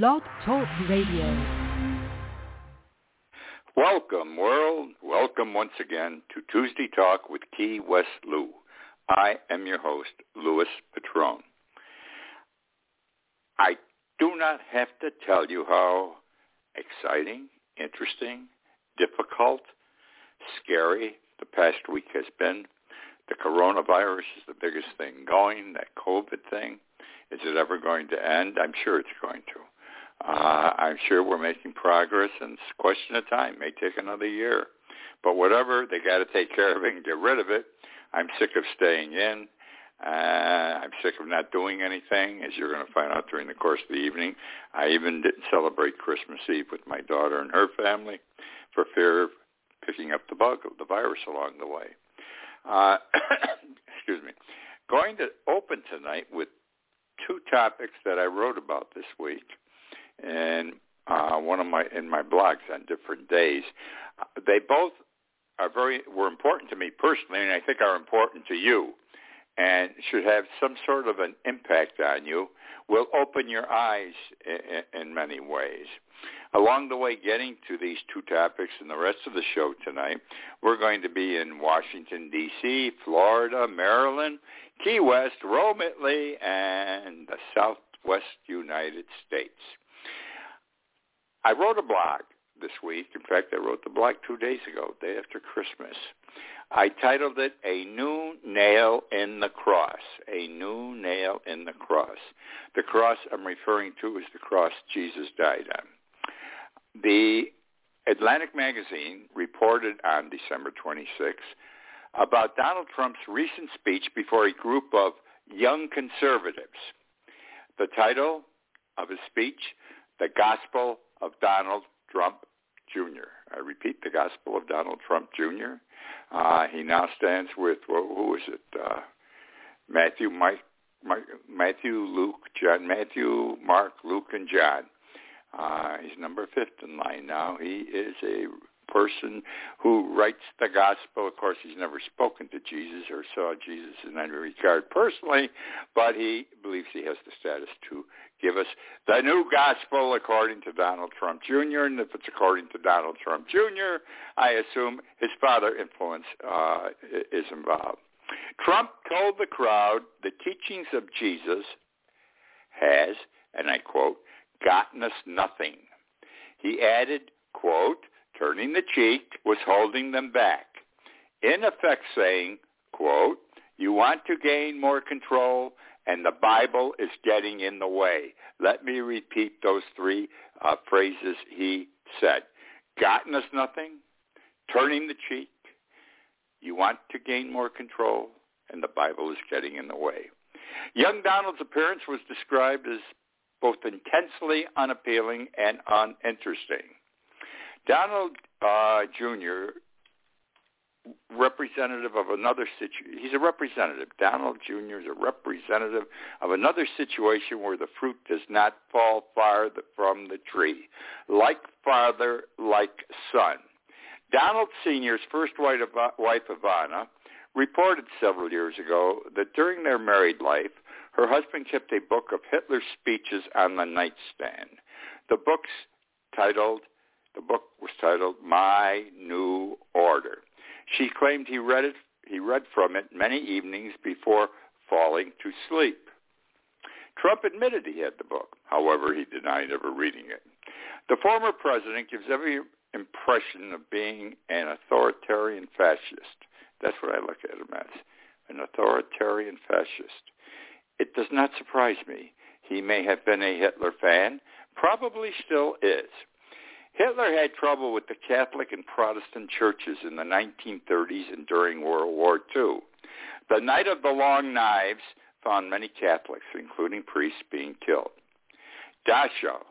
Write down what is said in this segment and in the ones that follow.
Blog Talk Radio. Welcome, world. Welcome once again to Tuesday Talk with Key West Lou. I am your host, Louis Petrone. I do not have to tell you how exciting, interesting, difficult, scary the past week has been. The coronavirus is the biggest thing going, that COVID thing. Is it ever going to end? I'm sure it's going to. Uh, I'm sure we're making progress, and it's a question of time. It may take another year, but whatever, they got to take care of it and get rid of it. I'm sick of staying in. Uh, I'm sick of not doing anything, as you're going to find out during the course of the evening. I even didn't celebrate Christmas Eve with my daughter and her family for fear of picking up the bug of the virus along the way. Uh, excuse me. Going to open tonight with two topics that I wrote about this week and uh, one of my in my blogs on different days. They both are very were important to me personally, and I think are important to you, and should have some sort of an impact on you. Will open your eyes in, in many ways. Along the way, getting to these two topics and the rest of the show tonight, we're going to be in Washington, D.C., Florida, Maryland, Key West, Rome, Italy, and the Southwest United States. I wrote a blog this week. In fact, I wrote the blog two days ago, day after Christmas. I titled it A New Nail in the Cross. A New Nail in the Cross. The cross I'm referring to is the cross Jesus died on. The Atlantic Magazine reported on December 26 about Donald Trump's recent speech before a group of young conservatives. The title of his speech, The Gospel of Donald Trump Jr. I repeat, the gospel of Donald Trump Jr. Uh, he now stands with well, who is it? Uh, Matthew, Mike, Mike, Matthew, Luke, John, Matthew, Mark, Luke, and John. Uh, he's number fifth in line now. He is a person who writes the gospel. Of course, he's never spoken to Jesus or saw Jesus in any regard personally, but he believes he has the status to give us the new gospel according to Donald Trump Jr. And if it's according to Donald Trump Jr., I assume his father influence uh, is involved. Trump told the crowd the teachings of Jesus has, and I quote, gotten us nothing. He added, quote, turning the cheek was holding them back. In effect saying, quote, you want to gain more control and the Bible is getting in the way. Let me repeat those three uh, phrases he said. Gotten us nothing, turning the cheek, you want to gain more control, and the Bible is getting in the way. Young Donald's appearance was described as both intensely unappealing and uninteresting. Donald uh, Jr. representative of another situation. He's a representative. Donald Jr. is a representative of another situation where the fruit does not fall far from the tree. Like father, like son. Donald Sr.'s first wife, Ivana, reported several years ago that during their married life, her husband kept a book of Hitler's speeches on the nightstand. The book's titled the book was titled My New Order. She claimed he read it he read from it many evenings before falling to sleep. Trump admitted he had the book. However, he denied ever reading it. The former president gives every impression of being an authoritarian fascist. That's what I look at him as, an authoritarian fascist. It does not surprise me. He may have been a Hitler fan, probably still is. Hitler had trouble with the Catholic and Protestant churches in the 1930s and during World War II. The Night of the Long Knives found many Catholics, including priests, being killed. Dachau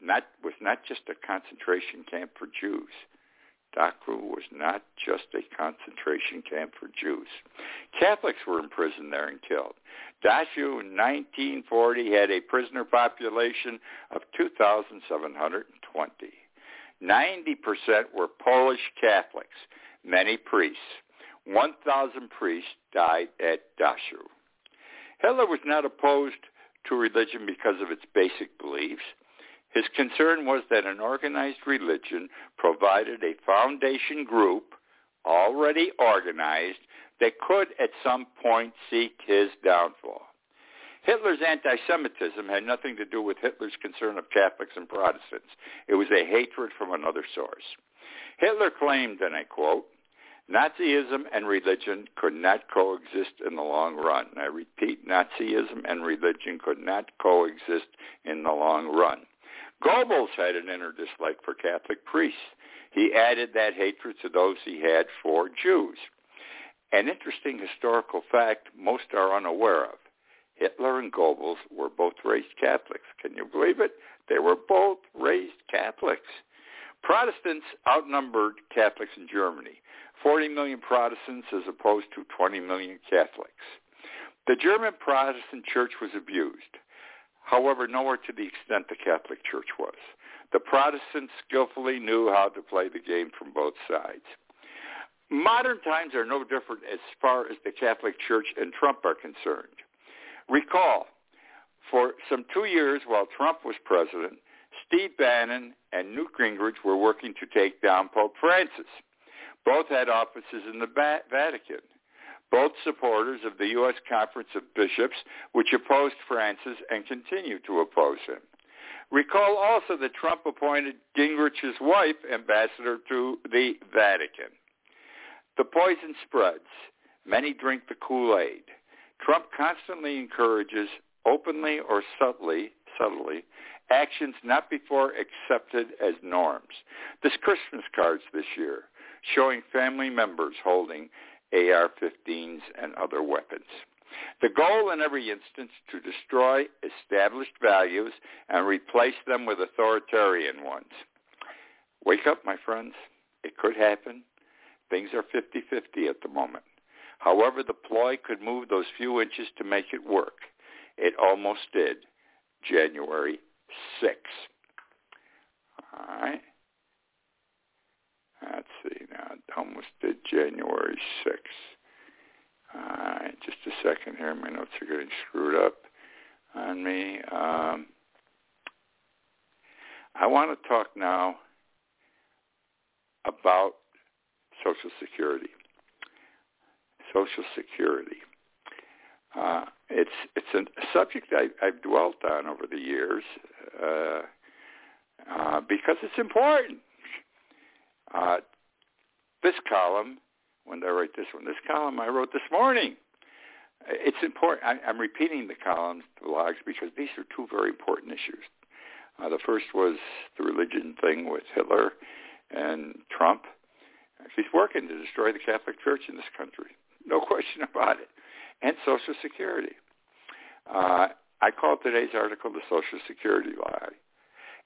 not, was not just a concentration camp for Jews. Dachau was not just a concentration camp for Jews. Catholics were imprisoned there and killed. Dachau in 1940 had a prisoner population of 2,720. 90% were Polish Catholics, many priests. 1,000 priests died at Dachau. Hitler was not opposed to religion because of its basic beliefs. His concern was that an organized religion provided a foundation group already organized that could at some point seek his downfall. Hitler's anti-Semitism had nothing to do with Hitler's concern of Catholics and Protestants. It was a hatred from another source. Hitler claimed, and I quote, Nazism and religion could not coexist in the long run. I repeat, Nazism and religion could not coexist in the long run. Goebbels had an inner dislike for Catholic priests. He added that hatred to those he had for Jews. An interesting historical fact most are unaware of. Hitler and Goebbels were both raised Catholics. Can you believe it? They were both raised Catholics. Protestants outnumbered Catholics in Germany. 40 million Protestants as opposed to 20 million Catholics. The German Protestant church was abused. However, nowhere to the extent the Catholic Church was. The Protestants skillfully knew how to play the game from both sides. Modern times are no different as far as the Catholic Church and Trump are concerned. Recall, for some two years while Trump was president, Steve Bannon and Newt Gingrich were working to take down Pope Francis. Both had offices in the Vatican both supporters of the U.S. Conference of Bishops, which opposed Francis and continue to oppose him. Recall also that Trump appointed Gingrich's wife ambassador to the Vatican. The poison spreads. Many drink the Kool-Aid. Trump constantly encourages, openly or subtly, subtly, actions not before accepted as norms. This Christmas cards this year showing family members holding AR-15s, and other weapons. The goal in every instance to destroy established values and replace them with authoritarian ones. Wake up, my friends. It could happen. Things are 50-50 at the moment. However, the ploy could move those few inches to make it work. It almost did. January 6th. All right. Let's see Almost did January 6th. All right, just a second here. My notes are getting screwed up on me. Um, I want to talk now about Social Security. Social Security. Uh, it's it's a subject I, I've dwelt on over the years uh, uh, because it's important. This column, when did I write this one? This column I wrote this morning. It's important. I'm repeating the columns, the logs, because these are two very important issues. Uh, the first was the religion thing with Hitler and Trump. He's working to destroy the Catholic Church in this country. No question about it. And Social Security. Uh, I call today's article the Social Security Lie.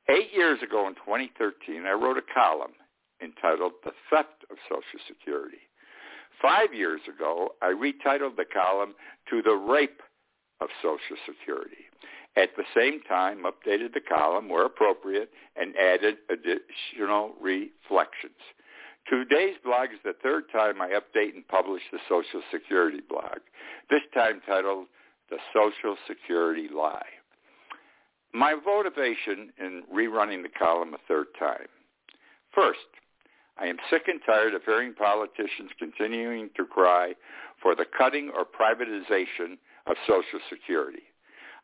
Eight years ago in 2013, I wrote a column entitled The Theft of Social Security. Five years ago, I retitled the column to The Rape of Social Security. At the same time, updated the column where appropriate and added additional reflections. Today's blog is the third time I update and publish the Social Security blog, this time titled The Social Security Lie. My motivation in rerunning the column a third time. First, I am sick and tired of hearing politicians continuing to cry for the cutting or privatization of Social Security.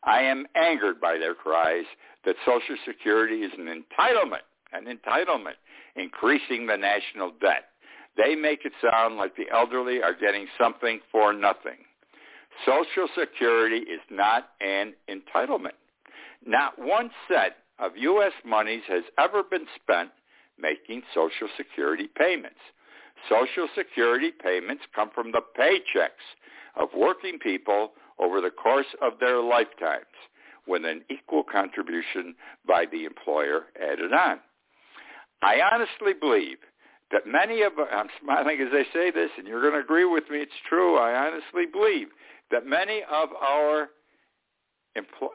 I am angered by their cries that Social Security is an entitlement, an entitlement, increasing the national debt. They make it sound like the elderly are getting something for nothing. Social Security is not an entitlement. Not one cent of U.S. monies has ever been spent making Social Security payments. Social Security payments come from the paychecks of working people over the course of their lifetimes with an equal contribution by the employer added on. I honestly believe that many of, I'm smiling as I say this, and you're going to agree with me, it's true, I honestly believe that many of our,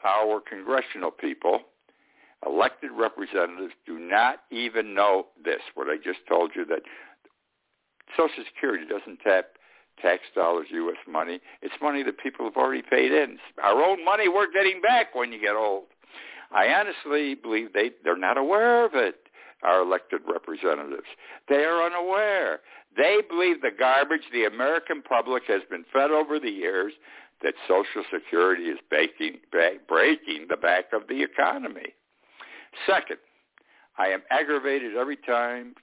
our congressional people elected representatives do not even know this, what I just told you, that Social Security doesn't tap tax dollars, U.S. money. It's money that people have already paid in. It's Our own money we're getting back when you get old. I honestly believe they, they're not aware of it, our elected representatives. They are unaware. They believe the garbage the American public has been fed over the years that Social Security is baking, breaking the back of the economy. Second, I am aggravated every time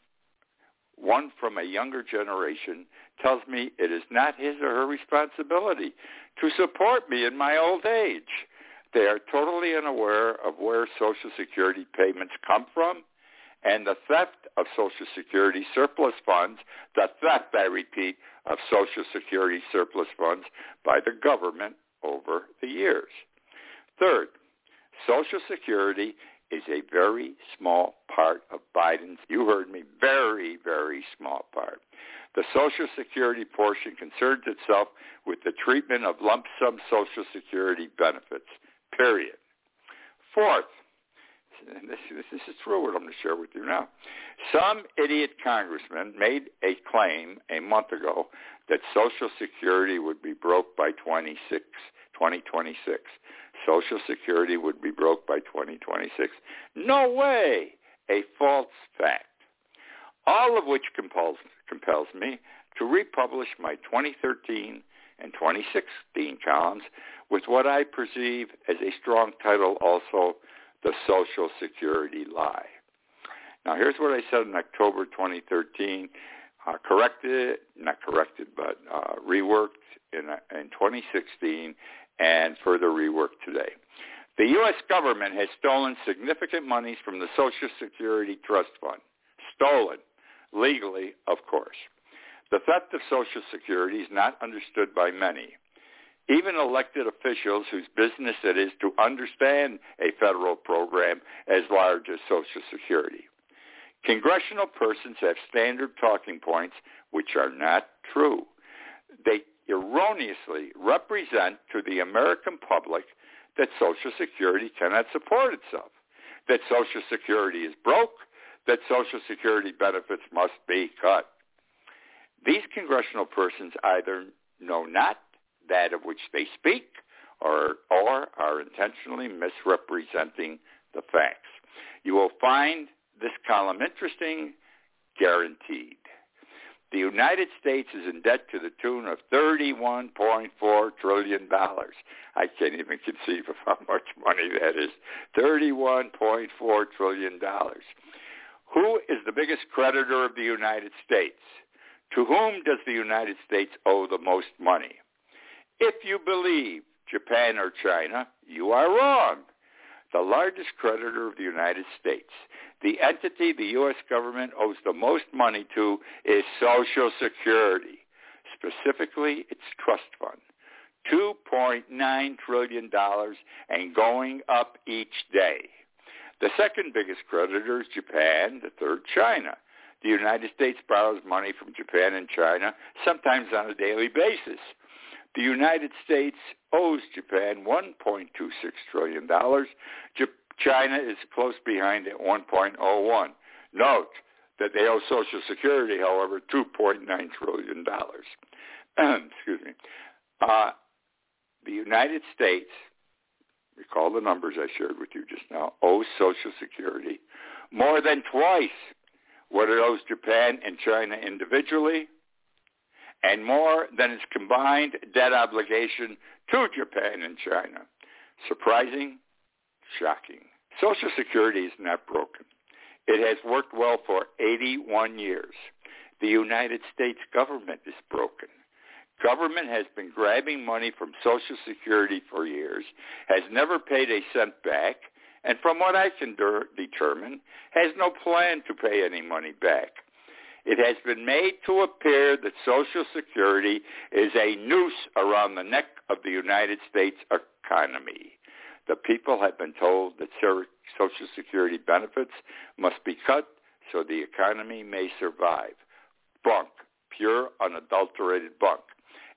one from a younger generation tells me it is not his or her responsibility to support me in my old age. They are totally unaware of where Social Security payments come from and the theft of Social Security surplus funds, the theft, I repeat, of Social Security surplus funds by the government over the years. Third, Social Security is a very small part of Biden's, you heard me, very, very small part. The Social Security portion concerns itself with the treatment of lump sum Social Security benefits, period. Fourth, and this, this is true what I'm going to share with you now. Some idiot congressman made a claim a month ago that Social Security would be broke by 26, 2026. Social Security would be broke by 2026. No way! A false fact. All of which compels, compels me to republish my 2013 and 2016 columns with what I perceive as a strong title also, The Social Security Lie. Now here's what I said in October 2013, uh, corrected, not corrected, but uh, reworked in, in 2016 and further reworked today. The U.S. government has stolen significant monies from the Social Security Trust Fund. Stolen. Legally, of course. The theft of Social Security is not understood by many. Even elected officials whose business it is to understand a federal program as large as Social Security. Congressional persons have standard talking points which are not true. They erroneously represent to the American public that Social Security cannot support itself, that Social Security is broke, that Social Security benefits must be cut. These congressional persons either know not that of which they speak or, or are intentionally misrepresenting the facts. You will find this column interesting, guaranteed. The United States is in debt to the tune of $31.4 trillion. I can't even conceive of how much money that is. $31.4 trillion. Who is the biggest creditor of the United States? To whom does the United States owe the most money? If you believe Japan or China, you are wrong. The largest creditor of the United States the entity the U.S. government owes the most money to is Social Security, specifically its trust fund. $2.9 trillion and going up each day. The second biggest creditor is Japan, the third China. The United States borrows money from Japan and China, sometimes on a daily basis. The United States owes Japan $1.26 trillion. China is close behind at 1.01. Note that they owe Social Security, however, $2.9 trillion. Excuse me. Uh, the United States, recall the numbers I shared with you just now, owes Social Security more than twice what it owes Japan and China individually, and more than its combined debt obligation to Japan and China. Surprising? Shocking. Social Security is not broken. It has worked well for 81 years. The United States government is broken. Government has been grabbing money from Social Security for years, has never paid a cent back, and from what I can de- determine, has no plan to pay any money back. It has been made to appear that Social Security is a noose around the neck of the United States economy. The people have been told that Social Security benefits must be cut so the economy may survive. Bunk, pure, unadulterated bunk.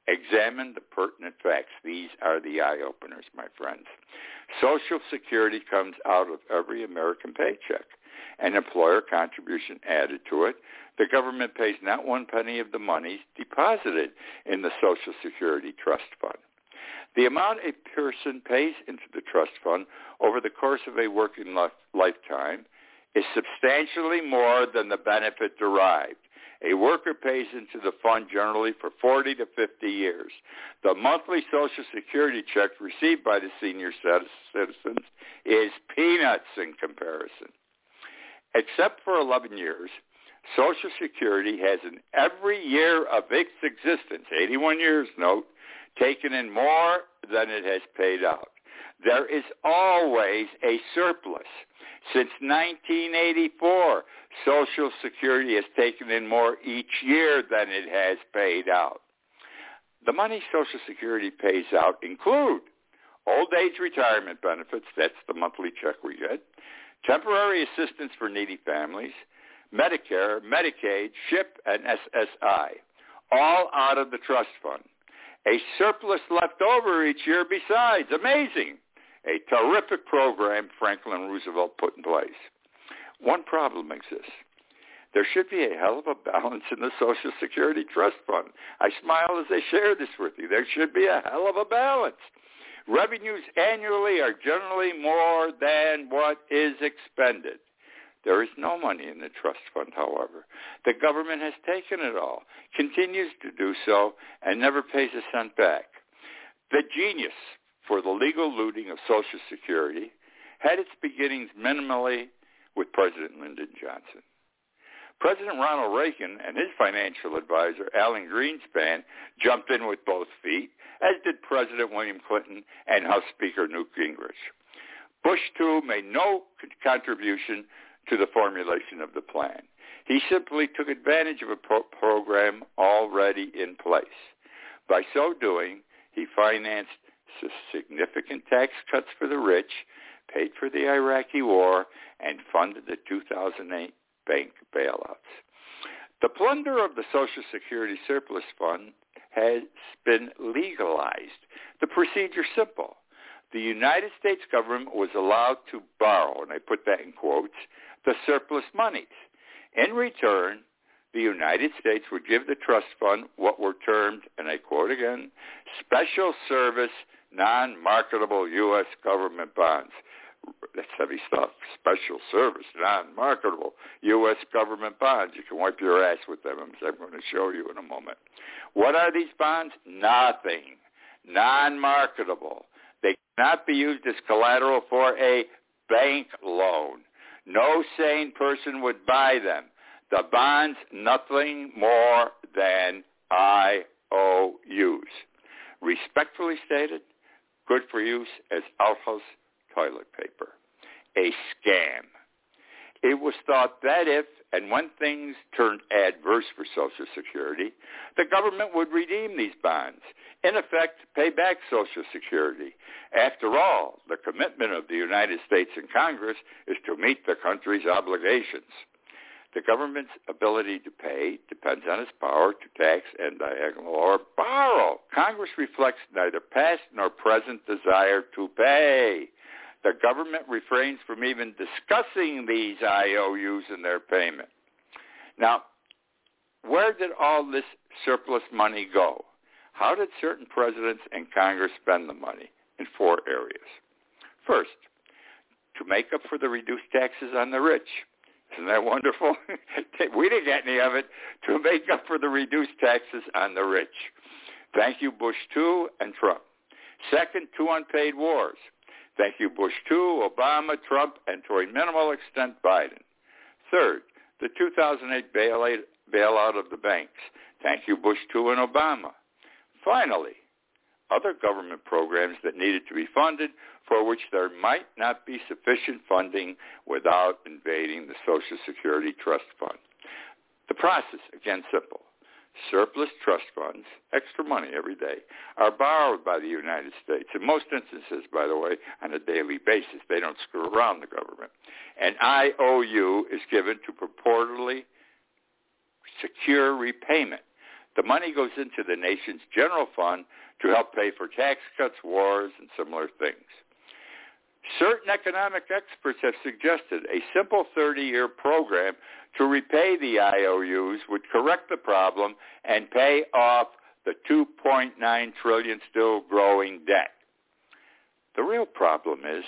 Examine the pertinent facts. These are the eye-openers, my friends. Social Security comes out of every American paycheck. and employer contribution added to it, the government pays not one penny of the money deposited in the Social Security Trust Fund. The amount a person pays into the trust fund over the course of a working lifetime is substantially more than the benefit derived. A worker pays into the fund generally for 40 to 50 years. The monthly Social Security check received by the senior citizens is peanuts in comparison. Except for 11 years, Social Security has in every year of its existence, 81 years, note, taken in more than it has paid out. There is always a surplus. Since 1984, Social Security has taken in more each year than it has paid out. The money Social Security pays out include old age retirement benefits, that's the monthly check we get, temporary assistance for needy families, Medicare, Medicaid, SHIP, and SSI, all out of the trust fund. A surplus left over each year besides. Amazing. A terrific program Franklin Roosevelt put in place. One problem exists. There should be a hell of a balance in the Social Security Trust Fund. I smile as I share this with you. There should be a hell of a balance. Revenues annually are generally more than what is expended. There is no money in the trust fund, however. The government has taken it all, continues to do so, and never pays a cent back. The genius for the legal looting of Social Security had its beginnings minimally with President Lyndon Johnson. President Ronald Reagan and his financial advisor, Alan Greenspan, jumped in with both feet, as did President William Clinton and House Speaker Newt Gingrich. Bush, too, made no contribution to the formulation of the plan. He simply took advantage of a pro- program already in place. By so doing, he financed significant tax cuts for the rich, paid for the Iraqi war, and funded the 2008 bank bailouts. The plunder of the Social Security Surplus Fund has been legalized. The procedure simple. The United States government was allowed to borrow, and I put that in quotes, the surplus monies. In return, the United States would give the trust fund what were termed, and I quote again, special service non-marketable U.S. government bonds. That's heavy stuff. Special service, non-marketable U.S. government bonds. You can wipe your ass with them, as I'm going to show you in a moment. What are these bonds? Nothing. Non-marketable. They cannot be used as collateral for a bank loan. No sane person would buy them. The bonds, nothing more than IOUs. Respectfully stated, good for use as outhouse toilet paper. A scam. It was thought that if and when things turned adverse for Social Security, the government would redeem these bonds, in effect pay back Social Security. After all, the commitment of the United States and Congress is to meet the country's obligations. The government's ability to pay depends on its power to tax and diagonal or borrow. Congress reflects neither past nor present desire to pay the government refrains from even discussing these IOUs and their payment. Now, where did all this surplus money go? How did certain presidents and Congress spend the money? In four areas. First, to make up for the reduced taxes on the rich. Isn't that wonderful? we didn't get any of it to make up for the reduced taxes on the rich. Thank you, Bush 2 and Trump. Second, two unpaid wars. Thank you, Bush 2, Obama, Trump, and to a minimal extent, Biden. Third, the 2008 bailout of the banks. Thank you, Bush 2 and Obama. Finally, other government programs that needed to be funded for which there might not be sufficient funding without invading the Social Security Trust Fund. The process, again, simple. Surplus trust funds, extra money every day, are borrowed by the United States. In most instances, by the way, on a daily basis. They don't screw around the government. An IOU is given to purportedly secure repayment. The money goes into the nation's general fund to help pay for tax cuts, wars, and similar things. Certain economic experts have suggested a simple 30-year program to repay the IOUs would correct the problem and pay off the 2.9 trillion still growing debt. The real problem is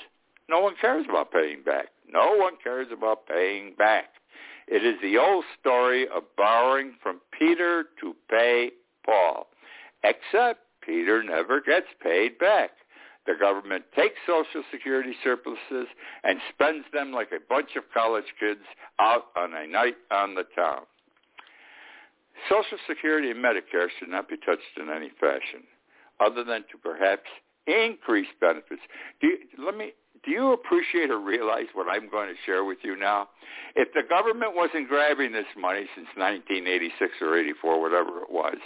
no one cares about paying back. No one cares about paying back. It is the old story of borrowing from Peter to pay Paul, except Peter never gets paid back. The government takes Social Security surpluses and spends them like a bunch of college kids out on a night on the town. Social Security and Medicare should not be touched in any fashion, other than to perhaps increase benefits. Do you, let me. Do you appreciate or realize what I'm going to share with you now? If the government wasn't grabbing this money since 1986 or 84, whatever it was,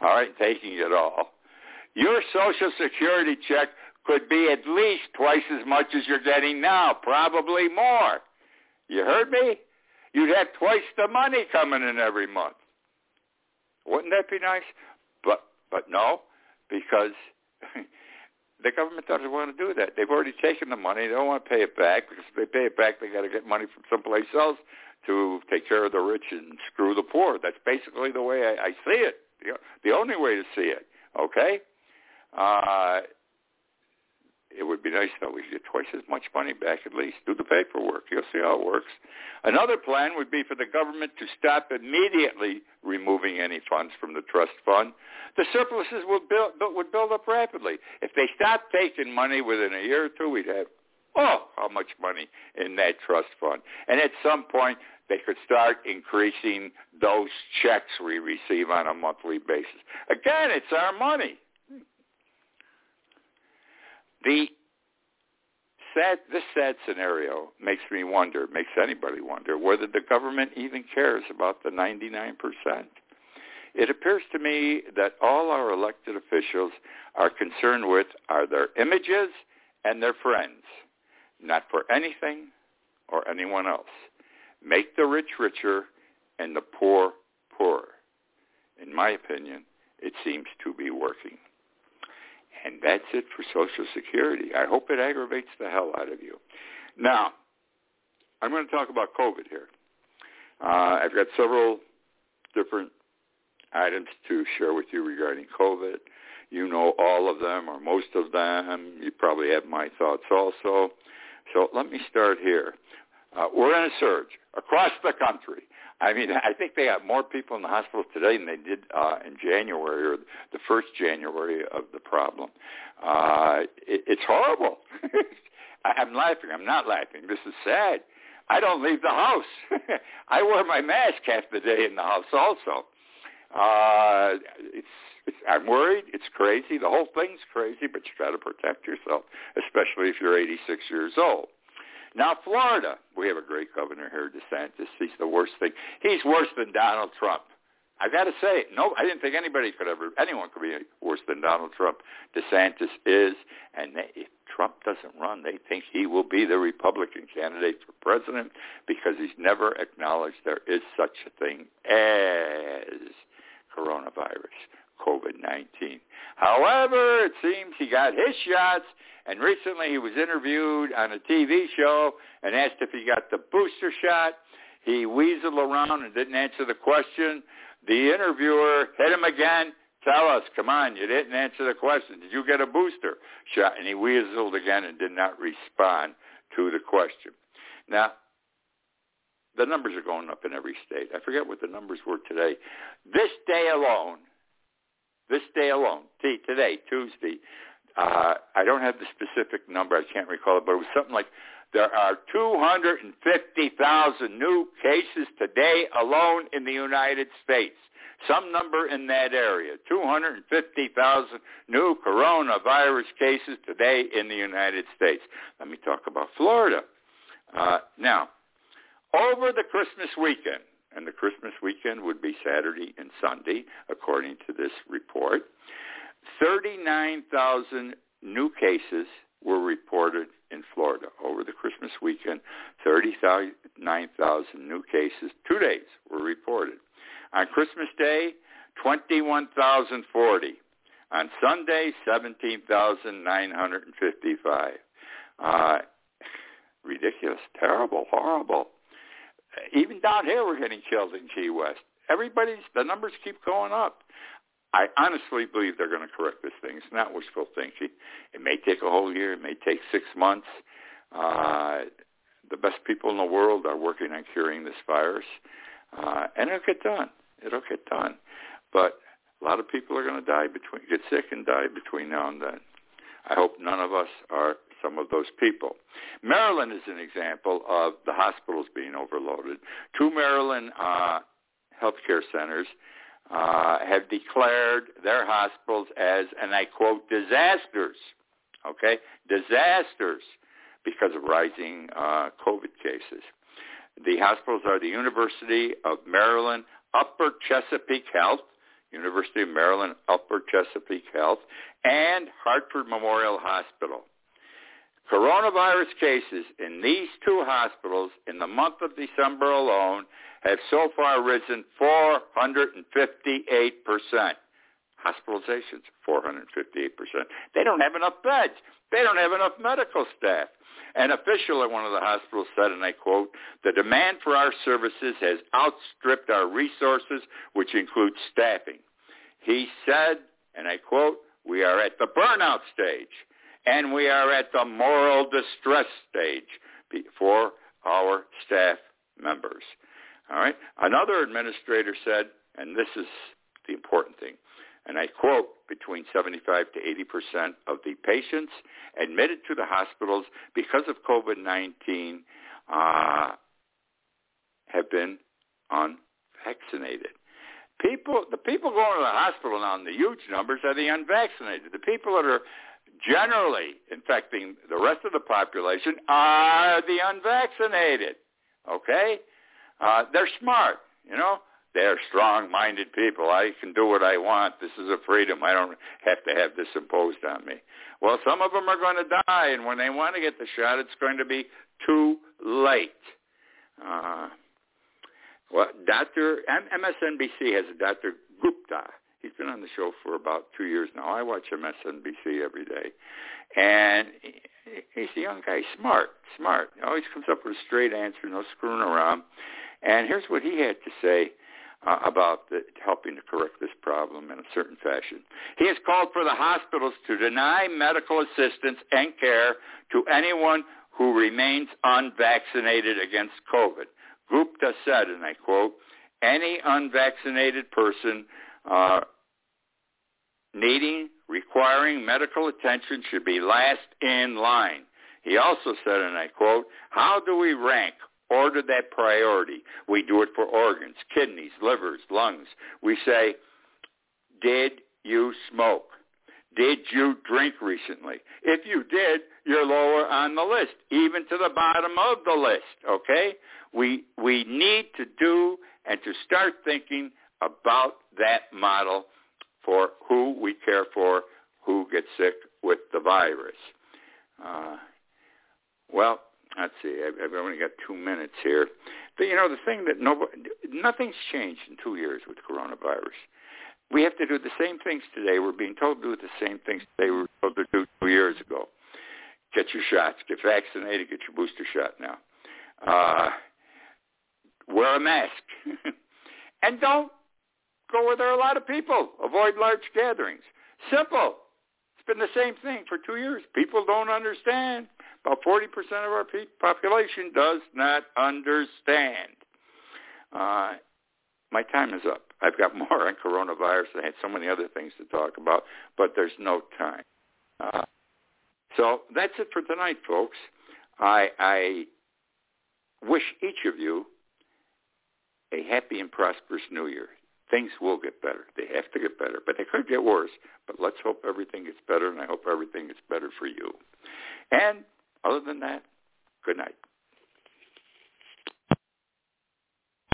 all right, taking it all, your Social Security check could be at least twice as much as you're getting now, probably more. You heard me? You'd have twice the money coming in every month. Wouldn't that be nice? But but no, because the government doesn't want to do that. They've already taken the money. They don't want to pay it back because if they pay it back, they got to get money from someplace else to take care of the rich and screw the poor. That's basically the way I, I see it. The, the only way to see it. Okay. Uh, it would be nice though. We get twice as much money back at least. Do the paperwork. You'll see how it works. Another plan would be for the government to stop immediately removing any funds from the trust fund. The surpluses would build, would build up rapidly. If they stopped taking money within a year or two, we'd have, oh, how much money in that trust fund. And at some point, they could start increasing those checks we receive on a monthly basis. Again, it's our money. The sad, this sad scenario makes me wonder, makes anybody wonder, whether the government even cares about the 99%. It appears to me that all our elected officials are concerned with are their images and their friends, not for anything or anyone else. Make the rich richer and the poor poorer. In my opinion, it seems to be working. And that's it for Social Security. I hope it aggravates the hell out of you. Now, I'm going to talk about COVID here. Uh, I've got several different items to share with you regarding COVID. You know all of them or most of them. You probably have my thoughts also. So let me start here. Uh, we're in a surge across the country. I mean, I think they have more people in the hospital today than they did uh, in January or the first January of the problem. Uh, it, it's horrible. I'm laughing. I'm not laughing. This is sad. I don't leave the house. I wear my mask half the day in the house also. Uh, it's, it's, I'm worried. It's crazy. The whole thing's crazy, but you got to protect yourself, especially if you're 86 years old. Now, Florida, we have a great governor here, DeSantis. He's the worst thing. He's worse than Donald Trump. I got to say, no, I didn't think anybody could ever, anyone could be worse than Donald Trump. DeSantis is, and they, if Trump doesn't run, they think he will be the Republican candidate for president because he's never acknowledged there is such a thing as coronavirus, COVID-19. However, it seems he got his shots and recently he was interviewed on a TV show and asked if he got the booster shot. He weaseled around and didn't answer the question. The interviewer hit him again. Tell us, come on, you didn't answer the question. Did you get a booster shot? And he weaseled again and did not respond to the question. Now, the numbers are going up in every state. I forget what the numbers were today. This day alone, this day alone, today, Tuesday, uh, I don't have the specific number. I can't recall it, but it was something like there are 250,000 new cases today alone in the United States. Some number in that area. 250,000 new coronavirus cases today in the United States. Let me talk about Florida. Uh, now, over the Christmas weekend, and the Christmas weekend would be Saturday and Sunday, according to this report, 39,000 new cases were reported in Florida over the Christmas weekend. 39,000 new cases, two days were reported. On Christmas Day, 21,040. On Sunday, 17,955. Uh, ridiculous, terrible, horrible. Even down here, we're getting killed in Key West. Everybody's the numbers keep going up. I honestly believe they're going to correct this thing. It's not wishful thinking. It may take a whole year. It may take six months. Uh, the best people in the world are working on curing this virus, uh, and it'll get done. It'll get done. But a lot of people are going to die between, get sick and die between now and then. I hope none of us are some of those people. Maryland is an example of the hospitals being overloaded. Two Maryland uh, healthcare centers uh, have declared their hospitals as, and I quote, disasters. Okay, disasters because of rising uh, COVID cases. The hospitals are the University of Maryland Upper Chesapeake Health, University of Maryland Upper Chesapeake Health, and Harford Memorial Hospital. Coronavirus cases in these two hospitals in the month of December alone have so far risen 458%. Hospitalizations, 458%. They don't have enough beds. They don't have enough medical staff. An official at one of the hospitals said, and I quote, the demand for our services has outstripped our resources, which includes staffing. He said, and I quote, we are at the burnout stage and we are at the moral distress stage for our staff members. All right. Another administrator said, and this is the important thing, and I quote, between 75 to 80 percent of the patients admitted to the hospitals because of COVID-19 uh, have been unvaccinated. People, the people going to the hospital now in the huge numbers are the unvaccinated. The people that are generally infecting the rest of the population are the unvaccinated. Okay? Uh, they're smart, you know. They're strong-minded people. I can do what I want. This is a freedom. I don't have to have this imposed on me. Well, some of them are going to die, and when they want to get the shot, it's going to be too late. Uh, well, Dr. MSNBC has Dr. Gupta. He's been on the show for about two years now. I watch MSNBC every day, and he's a young guy, smart, smart. He always comes up with a straight answer, no screwing around. And here's what he had to say uh, about the, helping to correct this problem in a certain fashion. He has called for the hospitals to deny medical assistance and care to anyone who remains unvaccinated against COVID. Gupta said, and I quote, any unvaccinated person uh, needing, requiring medical attention should be last in line. He also said, and I quote, how do we rank order that priority. We do it for organs, kidneys, livers, lungs. We say, did you smoke? Did you drink recently? If you did, you're lower on the list, even to the bottom of the list, okay? We, we need to do and to start thinking about that model for who we care for, who gets sick with the virus. Uh, well, let's see, I've, only got two minutes here. But, you know, the thing that nobody, nothing's changed in two years with coronavirus. We have to do the same things today. We're being told to do the same things today we were told to do two years ago. Get your shots. Get vaccinated. Get your booster shot now. Uh, wear a mask. and don't go where there are a lot of people. Avoid large gatherings. Simple. It's been the same thing for two years. People don't understand. About 40% of our population does not understand. Uh, my time is up. I've got more on coronavirus. I had so many other things to talk about, but there's no time. Uh, so that's it for tonight, folks. I, I wish each of you a happy and prosperous new year. Things will get better. They have to get better, but they could get worse. But let's hope everything gets better, and I hope everything gets better for you. And other than that, good night.